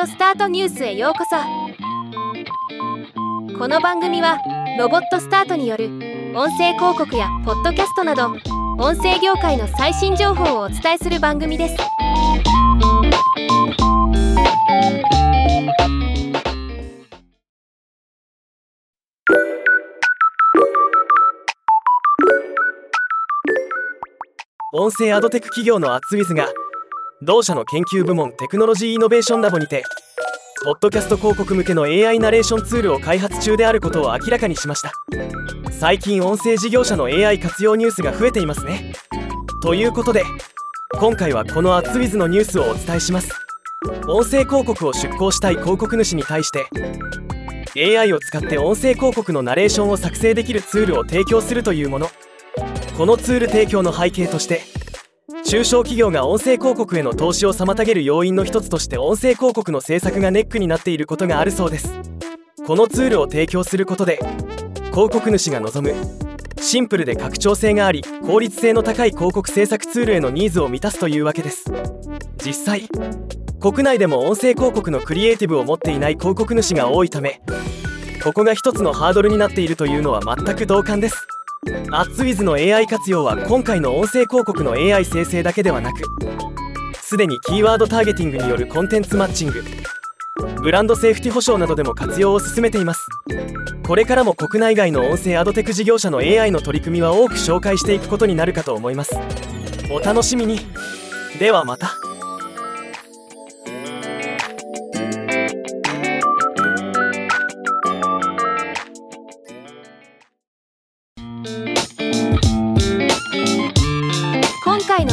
オスタートニュースへようこそ。この番組はロボットスタートによる音声広告やポッドキャストなど音声業界の最新情報をお伝えする番組です。音声アドテク企業のアツウィズが同社の研究部門テクノロジーイノベーションラボにてポッドキャスト広告向けの AI ナレーションツールを開発中であることを明らかにしました。最近音声事業者の AI 活用ニュースが増えていますね。ということで今回はこのアツウィズのニュースをお伝えします。音声広告を出稿したい広告主に対して AI を使って音声広告のナレーションを作成できるツールを提供するというもの。このツール提供の背景として中小企業が音声広告への投資を妨げる要因の一つとして音声広告の制作がネックになっていることがあるそうです。このツールを提供することで広告主が望むシンプルで拡張性があり効率性の高い広告制作ツールへのニーズを満たすというわけです。実際国内でも音声広告のクリエイティブを持っていない広告主が多いためここが一つのハードルになっているというのは全く同感です。アッツウィズの AI 活用は今回の音声広告の AI 生成だけではなくすでにキーワードターゲティングによるコンテンツマッチングブランドセーフティ保証などでも活用を進めています。これからも国内外の音声アドテク事業者の AI の取り組みは多く紹介していくことになるかと思います。お楽しみに。ではまた。